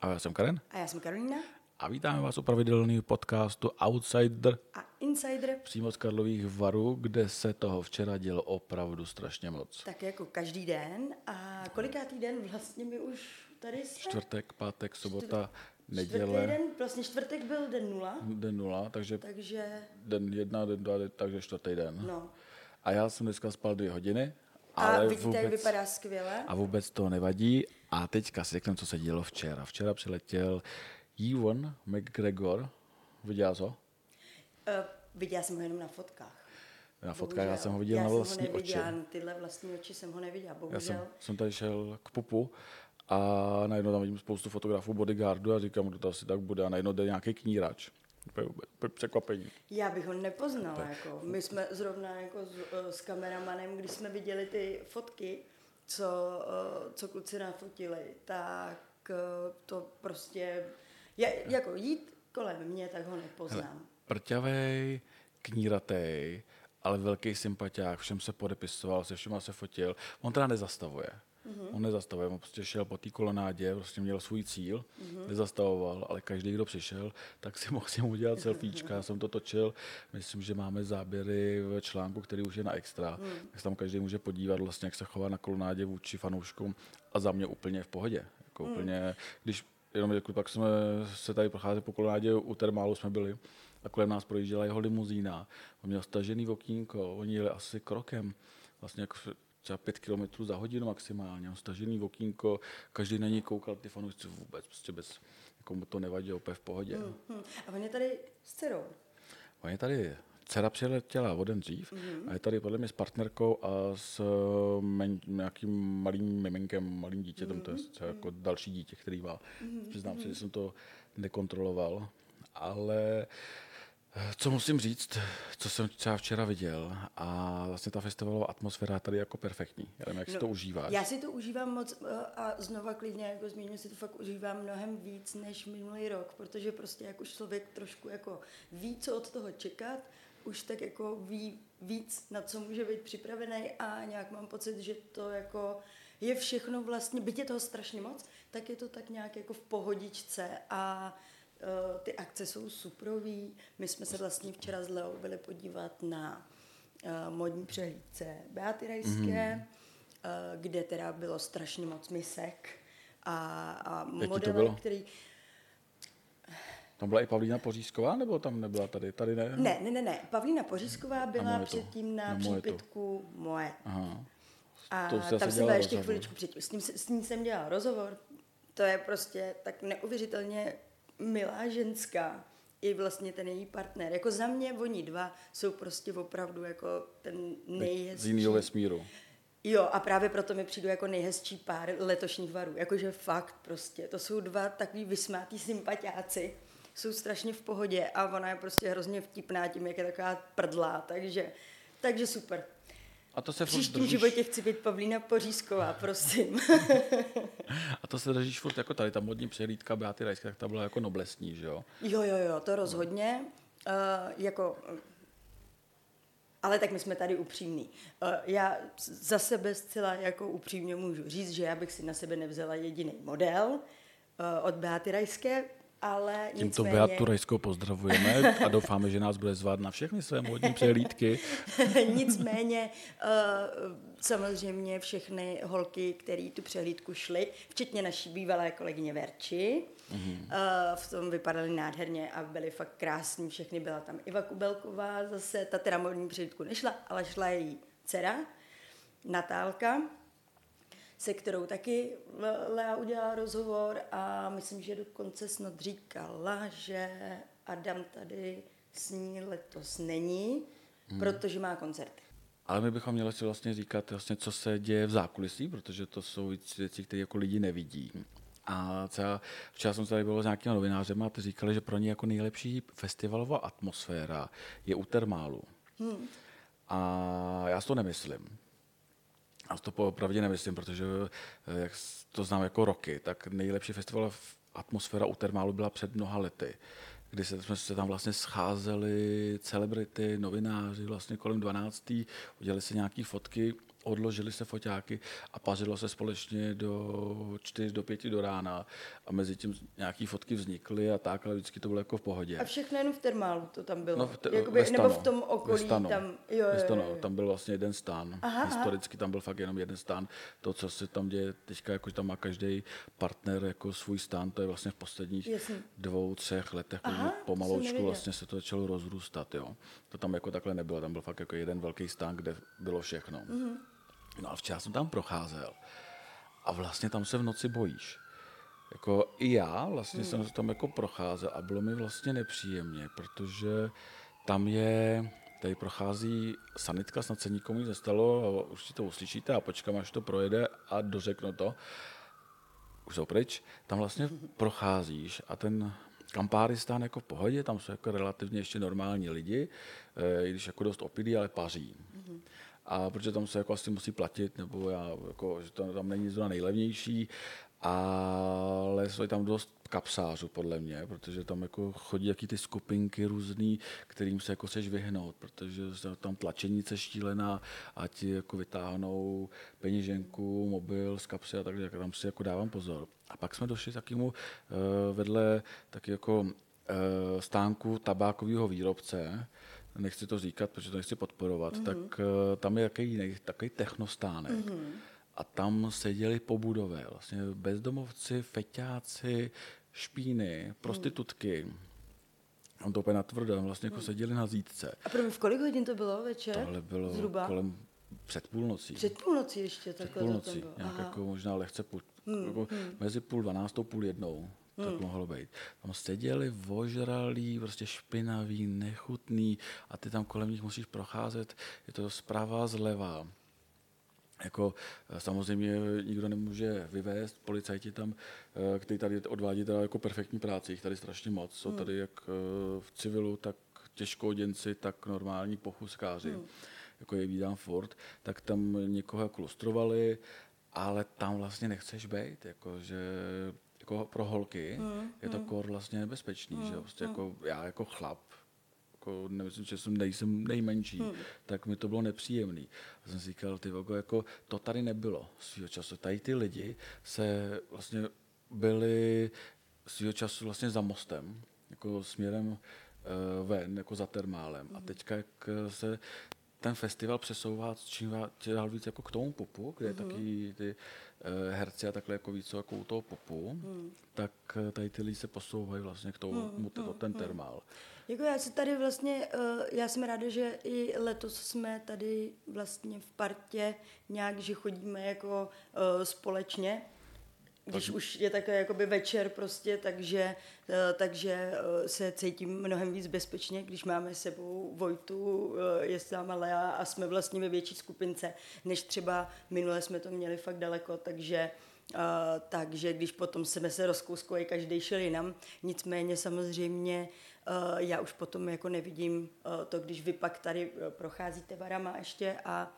A já jsem Karen A já jsem Karolína a vítáme vás u pravidelného podcastu Outsider a Insider, přímo z Karlových varů, kde se toho včera dělo opravdu strašně moc. tak jako každý den. A kolikátý den vlastně my už tady jsme? Čtvrtek, pátek, sobota, Čtvrtý neděle, den, vlastně čtvrtek byl den nula, den nula, takže takže den jedna, den dva, takže čtvrtý den. no. A já jsem dneska spal dvě hodiny, A ale vidíte, vůbec, jak vypadá skvěle. a vůbec to nevadí. A teďka si řekneme, co se dělo včera. Včera přiletěl Ewan McGregor, viděla jsi ho? Uh, viděla jsem ho jenom na fotkách. Na fotkách já Bohužel. jsem ho viděl já na jsem vlastní ho oči. neviděla, na tyhle vlastní oči jsem ho neviděla, Já bohužel. jsem, jsem tady šel k pupu a najednou tam vidím spoustu fotografů bodyguardu a říkám, kdo to asi tak bude a najednou jde nějaký knírač. Úplně- Překvapení. Já bych ho nepoznala. Jako. My jsme zrovna jako s, eh, s kameramanem, když jsme viděli ty fotky, co, eh, co kluci nafotili, tak eh, to prostě, je, jako jít kolem mě, tak ho nepoznám. Prťavej, kníratej, ale velký sympatiák, všem se podepisoval, se všema se fotil. On teda nezastavuje. Mm-hmm. On nezastavuje, on prostě šel po té kolonádě, prostě měl svůj cíl, mm-hmm. nezastavoval, ale každý, kdo přišel, tak si mohl si mu udělat selfiečka. Já jsem to točil, myslím, že máme záběry v článku, který už je na extra, mm. tak se tam každý může podívat, vlastně, jak se chová na kolonádě vůči fanouškům a za mě úplně v pohodě. Jako mm. úplně, když jenom jako pak jsme se tady procházeli po kolonádě, u termálu jsme byli, a kolem nás projížděla jeho limuzína. On měl stažený okýnko, oni jeli asi krokem, vlastně jako třeba pět kilometrů za hodinu maximálně, on stažený okýnko, každý na něj koukal, ty fanoušci vůbec, prostě bez, jako mu to nevadilo, úplně v pohodě. Hmm. Hm. A on je tady s dcerou. On je tady, dcera přiletěla o den dřív mm-hmm. a je tady podle mě s partnerkou a s men, nějakým malým miminkem, malým dítětem, mm-hmm. to je třeba jako další dítě, který má. Mm-hmm. Přiznám se, že jsem to nekontroloval, ale eh, co musím říct, co jsem třeba včera viděl a vlastně ta festivalová atmosféra je tady jako perfektní. Já nevím, jak no, si to užíváš. Já si to užívám moc eh, a znova klidně, jako zmíním, si to fakt užívám mnohem víc než minulý rok, protože prostě jak už člověk trošku jako ví, co od toho čekat, už tak jako ví víc, na co může být připravený a nějak mám pocit, že to jako je všechno vlastně, byť je toho strašně moc, tak je to tak nějak jako v pohodičce a ty akce jsou suprový. My jsme se vlastně včera s Leou byli podívat na uh, modní přehlídce Beaty Rajské, mm. kde teda bylo strašně moc misek a, a bylo? který... Tam byla i Pavlína Pořízková, nebo tam nebyla tady? Tady ne? Ne, ne, ne, ne. Pavlína Pořízková byla předtím na, Na přípitku moje. Aha. A To tam jsem byla ještě rozhovor. chviličku předtím. S, ním, se- s ní jsem dělala rozhovor. To je prostě tak neuvěřitelně milá ženská. I vlastně ten její partner. Jako za mě oni dva jsou prostě opravdu jako ten Z nejhezčí. jiného vesmíru. Jo, a právě proto mi přijdu jako nejhezčí pár letošních varů. Jakože fakt prostě. To jsou dva takový vysmátý sympatiáci. Jsou strašně v pohodě a ona je prostě hrozně vtipná tím, jak je taková prdlá. Takže, takže super. A to se V příštím držíš, životě chci být Pavlína Pořízková, prosím. a to se držíš furt jako tady, ta modní přehlídka Beaty Rajské, tak ta byla jako noblesní, že jo? Jo, jo, jo, to rozhodně. Uh, jako, uh, ale tak my jsme tady upřímní. Uh, já za sebe zcela jako upřímně můžu říct, že já bych si na sebe nevzala jediný model od Beaty Rajské, ale Tímto nicméně... Beatu Rajskou pozdravujeme a doufáme, že nás bude zvát na všechny své modní přehlídky. Nicméně uh, samozřejmě všechny holky, které tu přehlídku šly, včetně naší bývalé kolegyně Verči, mm-hmm. v tom vypadaly nádherně a byly fakt krásní. Všechny byla tam Iva Kubelková zase, ta teda modní přehlídku nešla, ale šla její dcera, Natálka, se kterou taky Le- Lea udělala rozhovor a myslím, že dokonce snad říkala, že Adam tady s ní letos není, hmm. protože má koncerty. Ale my bychom měli si vlastně říkat, vlastně, co se děje v zákulisí, protože to jsou věci, které jako lidi nevidí. A třeba včera jsem tady byl s nějakým novinářem a ty říkali, že pro ně jako nejlepší festivalová atmosféra je u termálu. Hmm. A já si to nemyslím. Si to popravdě nemyslím, protože eh, jak to znám jako roky, tak nejlepší festivalová f- atmosféra u termálu byla před mnoha lety, kdy se, jsme se tam vlastně scházeli celebrity, novináři vlastně kolem 12. udělali si nějaké fotky odložili se foťáky a pařilo se společně do 4 do 5 do rána a mezi tím nějaký fotky vznikly a tak, ale vždycky to bylo jako v pohodě. A všechno jen v termálu to tam bylo? No, v te, Jakoby, ve stanu, nebo v tom okolí? Ve stanu, tam, jo, jo, stanu, jo, jo. tam byl vlastně jeden stan. Aha, Historicky tam byl fakt jenom jeden stan. To, co se tam děje teďka, jako tam má každý partner jako svůj stan, to je vlastně v posledních Jasně. dvou, třech letech, Aha, Aha, pomaloučku vlastně se to začalo rozrůstat. Jo. To tam jako takhle nebylo, tam byl fakt jako jeden velký stan, kde bylo všechno. Mhm. Mm-hmm. No a včera jsem tam procházel a vlastně tam se v noci bojíš. Jako i já vlastně Hmm. jsem se tam jako procházel a bylo mi vlastně nepříjemně, protože tam je, tady prochází sanitka, snad se nikomu nic nestalo, si to uslyšíte a počkám, až to projede a dořeknu to. Už jsou pryč. Tam vlastně procházíš a ten kampáristán jako v pohodě, tam jsou jako relativně ještě normální lidi, eh, i když jako dost opilí, ale paří. A protože tam se jako asi musí platit, nebo já, jako, že to tam není zrovna nejlevnější, ale jsou tam dost kapsářů podle mě, protože tam jako chodí jaký ty skupinky různý, kterým se jako chceš vyhnout, protože tam tlačenice štílená a ti jako vytáhnou peněženku, mobil z kapsy a tak, tam si jako dávám pozor. A pak jsme došli takému uh, vedle taky jako uh, stánku tabákového výrobce, nechci to říkat, protože to nechci podporovat, mm-hmm. tak uh, tam je jaký takový technostánek. Mm-hmm. A tam seděli po budově, vlastně bezdomovci, feťáci, špíny, prostitutky. Tam to úplně natvrdo, vlastně jako seděli na zítce. A pro v kolik hodin to bylo večer? Tohle bylo Zhruba? kolem před půlnocí. Před půlnocí ještě takhle to půlnocí, tam bylo. nějak Aha. jako možná lehce půl, jako mezi půl dvanáctou, půl jednou. Tak mohlo být. Tam seděli vožralí, prostě špinaví, nechutný a ty tam kolem nich musíš procházet. Je to zprava, zleva. Jako eh, samozřejmě nikdo nemůže vyvést, policajti tam, eh, kteří tady odvádí teda jako perfektní práci, jich tady strašně moc. Jsou tady jak eh, v civilu, tak těžkoděnci, tak normální pochuskáři. Jako je vídám furt, tak tam někoho jako lustrovali, ale tam vlastně nechceš být, jako že jako pro holky je to kor vlastně nebezpečný, že jo? prostě jako já jako chlap, jako nemyslím, že jsem nejsem nejmenší, hmm. tak mi to bylo nepříjemný. A jsem si říkal, ty vogo, jako to tady nebylo svýho času. Tady ty lidi se vlastně byli svýho času vlastně za mostem, jako směrem uh, ven, jako za termálem. A teďka, jak se ten festival přesouvá čím dál- víc jako k tomu popu, kde mm-hmm. taky ty uh, herci a takhle jako víc jako u toho popu, mm. tak eh, tady ty lidi se posouvají vlastně k tomu, mm, to, ten termál. Jako já se tady vlastně, eh, já jsem ráda, že i letos jsme tady vlastně v partě nějak, že chodíme jako eh, společně, když už je takové jakoby večer prostě, takže, eh, takže eh, se cítím mnohem víc bezpečně, když máme s sebou Vojtu, eh, je s náma Lea a jsme vlastně ve větší skupince, než třeba minule jsme to měli fakt daleko, takže Uh, takže když potom jsme se rozkouskovali, každý šel jinam. Nicméně samozřejmě uh, já už potom jako nevidím uh, to, když vy pak tady procházíte varama ještě a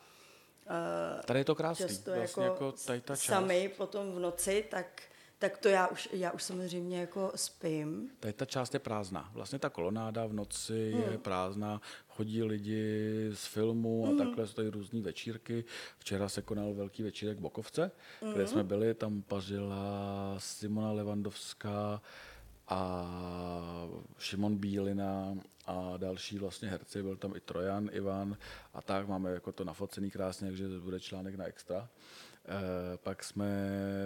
Tady je to krásný. často Vlastně jako, jako tady ta část. sami potom v noci, tak, tak to já už, já už samozřejmě jako spím. Tady ta část je prázdná. Vlastně ta kolonáda v noci Hmm. je prázdná, chodí lidi z filmu a takhle jsou tady různé večírky. Včera se konal velký večírek v Bokovce, kde jsme byli, tam pařila Simona Levandovská a Šimon Bílina a další vlastně herci, byl tam i Trojan, Ivan a tak, máme jako to nafocený krásně, takže bude článek na extra. E, pak jsme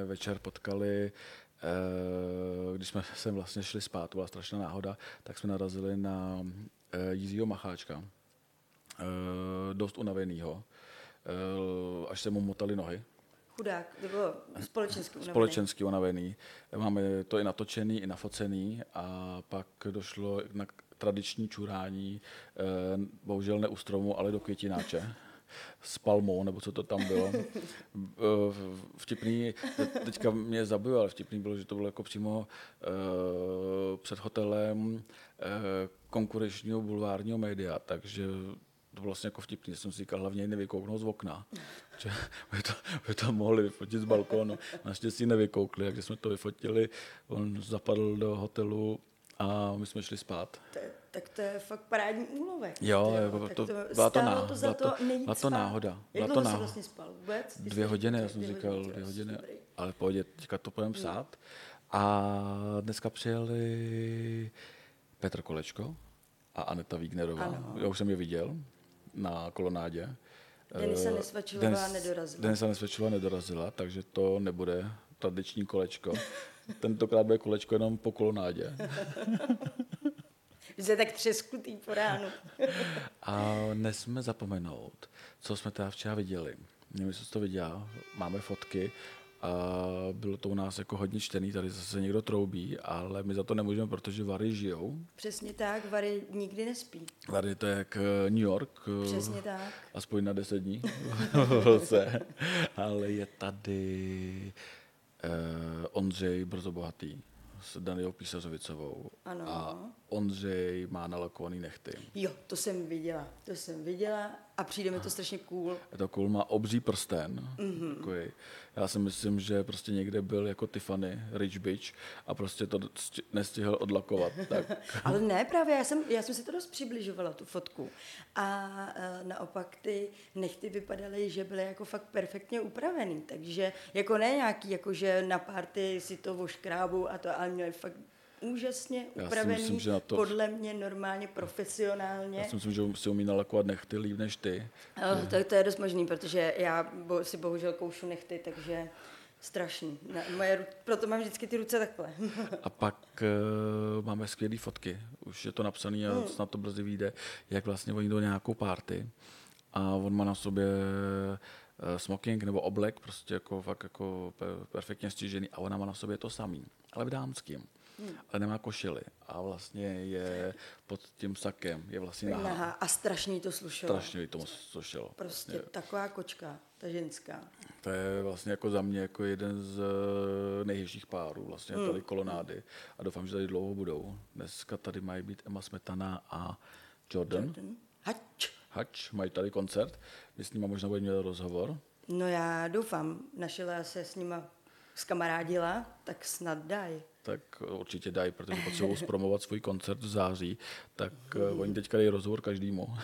večer potkali Eh, když jsme sem vlastně šli spát, to byla strašná náhoda, tak jsme narazili na eh, Jiřího Macháčka, eh, dost unavenýho, eh, až se mu motali nohy. Chudák, to bylo společensky unavený. Společensky unavený. Máme to i natočený, i nafocený a pak došlo na tradiční čurání, eh, bohužel ne u stromu, ale do květináče s palmou, nebo co to tam bylo. Eh, Vtipný, teďka mě zabilo, ale vtipný bylo, že to bylo jako přímo eh, před hotelem eh, konkurenčního bulvárního média, takže to bylo vlastně jako vtipný, jsem si říkal, hlavně nevykouknout z okna. Že by to, by to mohli vyfotit z balkónu. Naštěstí nevykoukli, takže jsme to vyfotili. On zapadl do hotelu a my jsme šli spát. To tak to je fakt parádní úlovek. Jo, Tyjo, jako tak to- byla to stálo ná- to za to- to byla to náhoda, Jak byla to náhoda. vlastně spal vůbec? Dvě jsi hodiny, já jsem dvě říkal hodiny, dvě jo, hodiny, dobrý. ale pohodě, teďka to půjdeme psát. A dneska přijeli Petr Kolečko a Aneta Wignerová. Ano. Já už jsem je viděl na kolonádě. Denisa Eh, Nesvačilová Denis- nedorazila. Denisa Nesvačilová nedorazila, takže to nebude tradiční kolečko. Tentokrát bude kolečko jenom po kolonádě. Že tak třeskutý po ránu. A nesmíme zapomenout, co jsme teda včera viděli. Nevím, jestli to viděla, máme fotky a bylo to u nás jako hodně čtený, tady zase někdo troubí, ale my za to nemůžeme, protože Vary žijou. Přesně tak, Vary nikdy nespí. Vary to je jak eh, New York, eh, Přesně tak. aspoň na 10 dní v roce. ale je tady Ondřej Brzobohatý s Danielou Písařovicovou. Ano. A Ondřej má nalakovaný nechty. Jo, to jsem viděla, to jsem viděla a přijde mi to strašně cool. Je to cool, má obří prsten. Mm-hmm. Takový. Já si myslím, že prostě někde byl jako Tiffany, Rich Bitch a prostě to sti- nestihl odlakovat. Tak Ale ne, právě, já jsem, já jsem si to dost přibližovala, tu fotku. A e, naopak ty nechty vypadaly, že byly jako fakt perfektně upravený. Takže jako ne nějaký, jako že na párty si to voškrábu a to, ale měli fakt úžasně Já upravený, myslím, že na to- podle mě normálně, profesionálně. já si myslím, že si umí nalakovat nechty líp než ty. Oh, to, to je dost možný, protože já bo, si bohužel koušu nechty, takže strašný. Ne, moje, proto mám vždycky ty ruce takhle. A pak uh, máme skvělé fotky. Už je to napsané a snad to brzy vyjde, jak vlastně oni jdou na nějakou party a on má na sobě eh, smoking nebo oblek, prostě jako fakt jako pe- perfektně střížený a ona má na sobě to samý, ale v dámským. Ale nemá košily a vlastně je pod tím sakem, je vlastně nahá. Nahá a strašně to slušelo. Strašně to slušelo. Prostě taková kočka, ta ženská. To je vlastně jako za mě jako jeden z eh, nejhezčích párů vlastně tady kolonády a doufám, že tady dlouho budou. Dneska tady mají být Emma Smetana a Jordan. Ten Hač. Hač, mají tady koncert, my s nimi možná budeme mít rozhovor. No já doufám, naše Lea se s nima zkamarádila, tak snad daj. Tak určitě dají, protože potřebují zpromovat svůj koncert v září, tak uh, oni teďka dají rozhovor každému.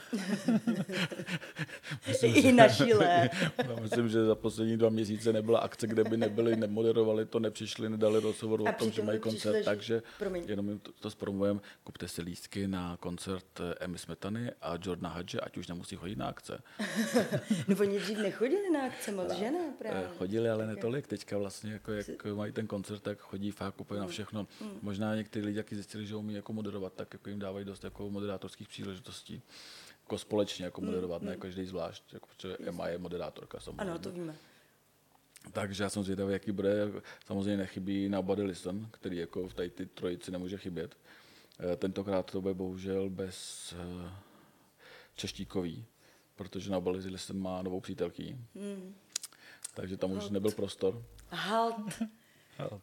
I naši Lea. Já myslím, že za poslední dva měsíce nebyla akce, kde by nebyli, nemoderovali to, nepřišli, nedali rozhovor A o tom, že mají přišli, koncert, že- takže promiň. jenom jim to, to zpromujeme. Kupte si lístky na koncert eh, Emmy Smetany a Jordana Hadže, ať už nemusí chodit na akce. No oni dřív nechodili na akce moc, že ne? Právě. Eh, Chodili, ale netolik. Teďka vlastně, jako jak mají ten koncert, tak chodí fakt úplně na Mm. všechno. Možná někteří lidi taky zjistili, že umí jako moderovat, tak jako jim dávají dost jako moderátorských příležitostí. Jako společně jako moderovat, ne každý zvlášť, jako, protože Emma je moderátorka samozřejmě. Ano, to víme. Takže já jsem zvědavý, jaký bude. Samozřejmě nechybí na Buddy Listen, který jako v tady ty trojici nemůže chybět. Eh, Tentokrát to bude bohužel bez eh, Češtíkový, protože na Buddy Listen má novou přítelkyni. Hmm. Takže tam už nebyl prostor. Halt.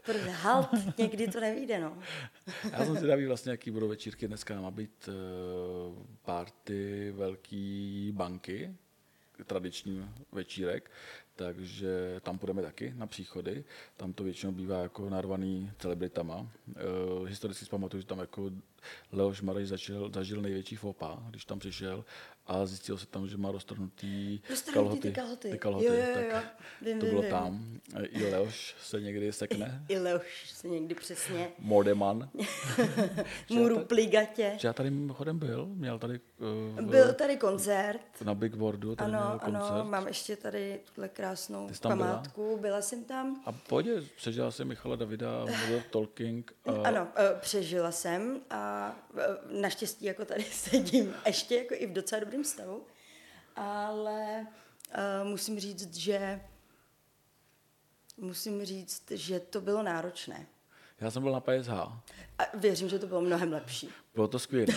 Prd, halt, někdy to nevíde, no. Já jsem zvědavý vlastně, jaký budou večírky. Dneska má být uh, party velký banky, tradiční večírek, takže tam půjdeme taky na příchody. Tam to většinou bývá jako narvaný celebritama. Uh, historicky si pamatuju, že tam jako Leoš Maraj začal, zažil největší fopa, když tam přišel a zjistil se tam, že má roztrhnutý Roztrhnutý ty kalhoty. Ty kalhoty Jo, jo, jo, tak. Vím, to vím, bylo vím. tam. I Leoš se někdy sekne. I Leoš se někdy přesně Mordeman. můru pligatě. Že já tady mimochodem byl, měl tady uh, Byl tady koncert. na Big Boardu, tady měl Ano, koncert. ano, mám ještě tady tuhle krásnou tam byla? památku. Byla jsem tam. A pojď, přežila jsem Michala Davida, Model Talking. A Ano, eh, přežila jsem a naštěstí jako tady sedím ještě jako i v docela dobrém stavu, ale uh, musím říct, že musím říct, že to bylo náročné. Já jsem byl na PSH. A věřím, že to bylo mnohem lepší. Bylo to skvělé.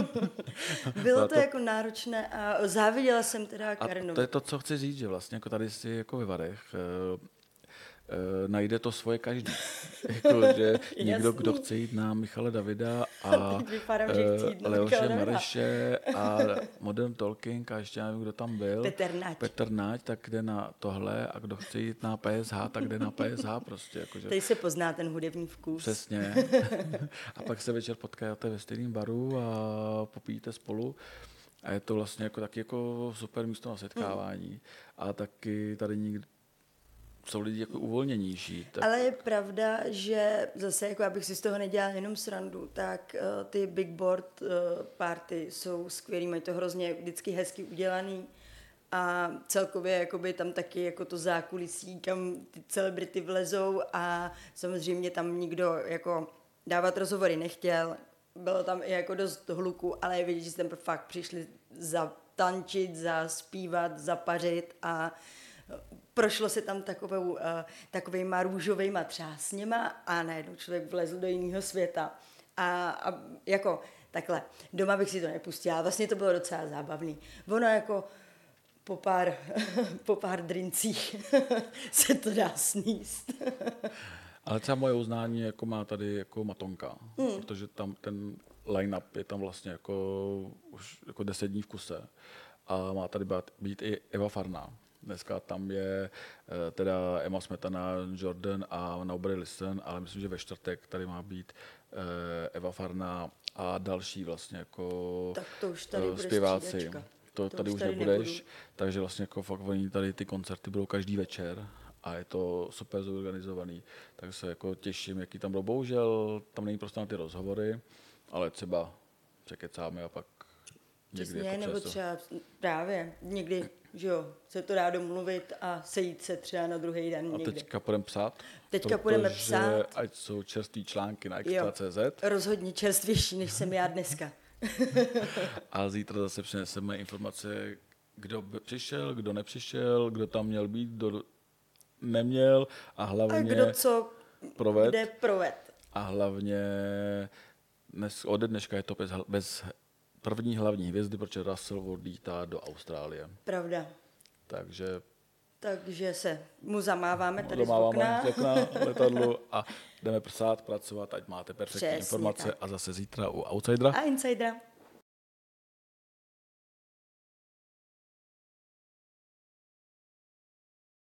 Bylo to- to jako náročné a záviděla jsem teda A Karinu. to je to, co chci říct, že vlastně jako tady si jako ve Varech, eh, najde to svoje každý. jako, že někdo, kdo chce jít na Michale Davida a vypadám, e, Leoše Mareše a Modern Talking a ještě nevím, kdo tam byl. Petr Nať. Petr Nať, tak jde na tohle a kdo chce jít na PSH, tak jde na PSH prostě. Jakože. Tady se pozná ten hudební vkus. Přesně. a pak se večer potkáte ve stejném baru a popíjíte spolu. A je to vlastně jako taky jako super místo na setkávání. Mm. A taky tady nikdy jsou lidi jako uvolněnější. Tak... Ale je pravda, že zase, jako abych si z toho nedělal jenom srandu, tak uh, ty big board uh, party jsou skvělý, mají to hrozně vždycky hezky udělaný a celkově jakoby tam taky jako to zákulisí, kam ty celebrity vlezou a samozřejmě tam nikdo jako dávat rozhovory nechtěl, bylo tam i jako dost hluku, ale je vidět, že tam fakt přišli zatančit, zaspívat, zapařit a prošlo se tam takovou, uh, takovejma růžovejma třásněma a najednou člověk vlezl do jiného světa. A, a jako takhle, doma bych si to nepustila, vlastně to bylo docela zábavný. Ono jako po pár, po pár drincích se to dá sníst. Ale třeba moje uznání jako má tady jako Matonka, hmm. protože tam ten line-up je tam vlastně jako už jako deset dní v kuse. A má tady být, být i Eva Farná. Dneska tam je eh, teda Emma Smetana, Jordan a Nobody Listen, ale myslím, že ve čtvrtek tady má být eh, Eva Farná a další vlastně jako tak to už tady eh, zpěváci. To, to tady už tady nebudeš, nebudu. takže vlastně jako fakt oni tady ty koncerty budou každý večer a je to super zorganizovaný, tak se jako těším, jaký tam bylo. Bohužel tam není prostě na ty rozhovory, ale třeba překecáme a pak někdy Přesně, jako nebo třeba právě někdy, že jo, se to dá domluvit a sejít se třeba na druhý den někdy. A teďka půjdeme psát? Teďka půjdeme psát. ať jsou čerství články na extra.cz. Rozhodně čerstvější, než jsem já dneska. a zítra zase přineseme informace, kdo by přišel, kdo nepřišel, kdo tam měl být, kdo neměl a hlavně... A kdo co proved, kde proved. A hlavně dnes, ode dneška je to bez, bez první hlavní hvězdy, protože Russell odlítá do Austrálie. Pravda. Takže takže se mu zamáváme tady zamáváme z okna. z okna letadlu a jdeme psát, pracovat, ať máte perfektní Přesně informace tak. a zase zítra u Outsidera. A Insidera.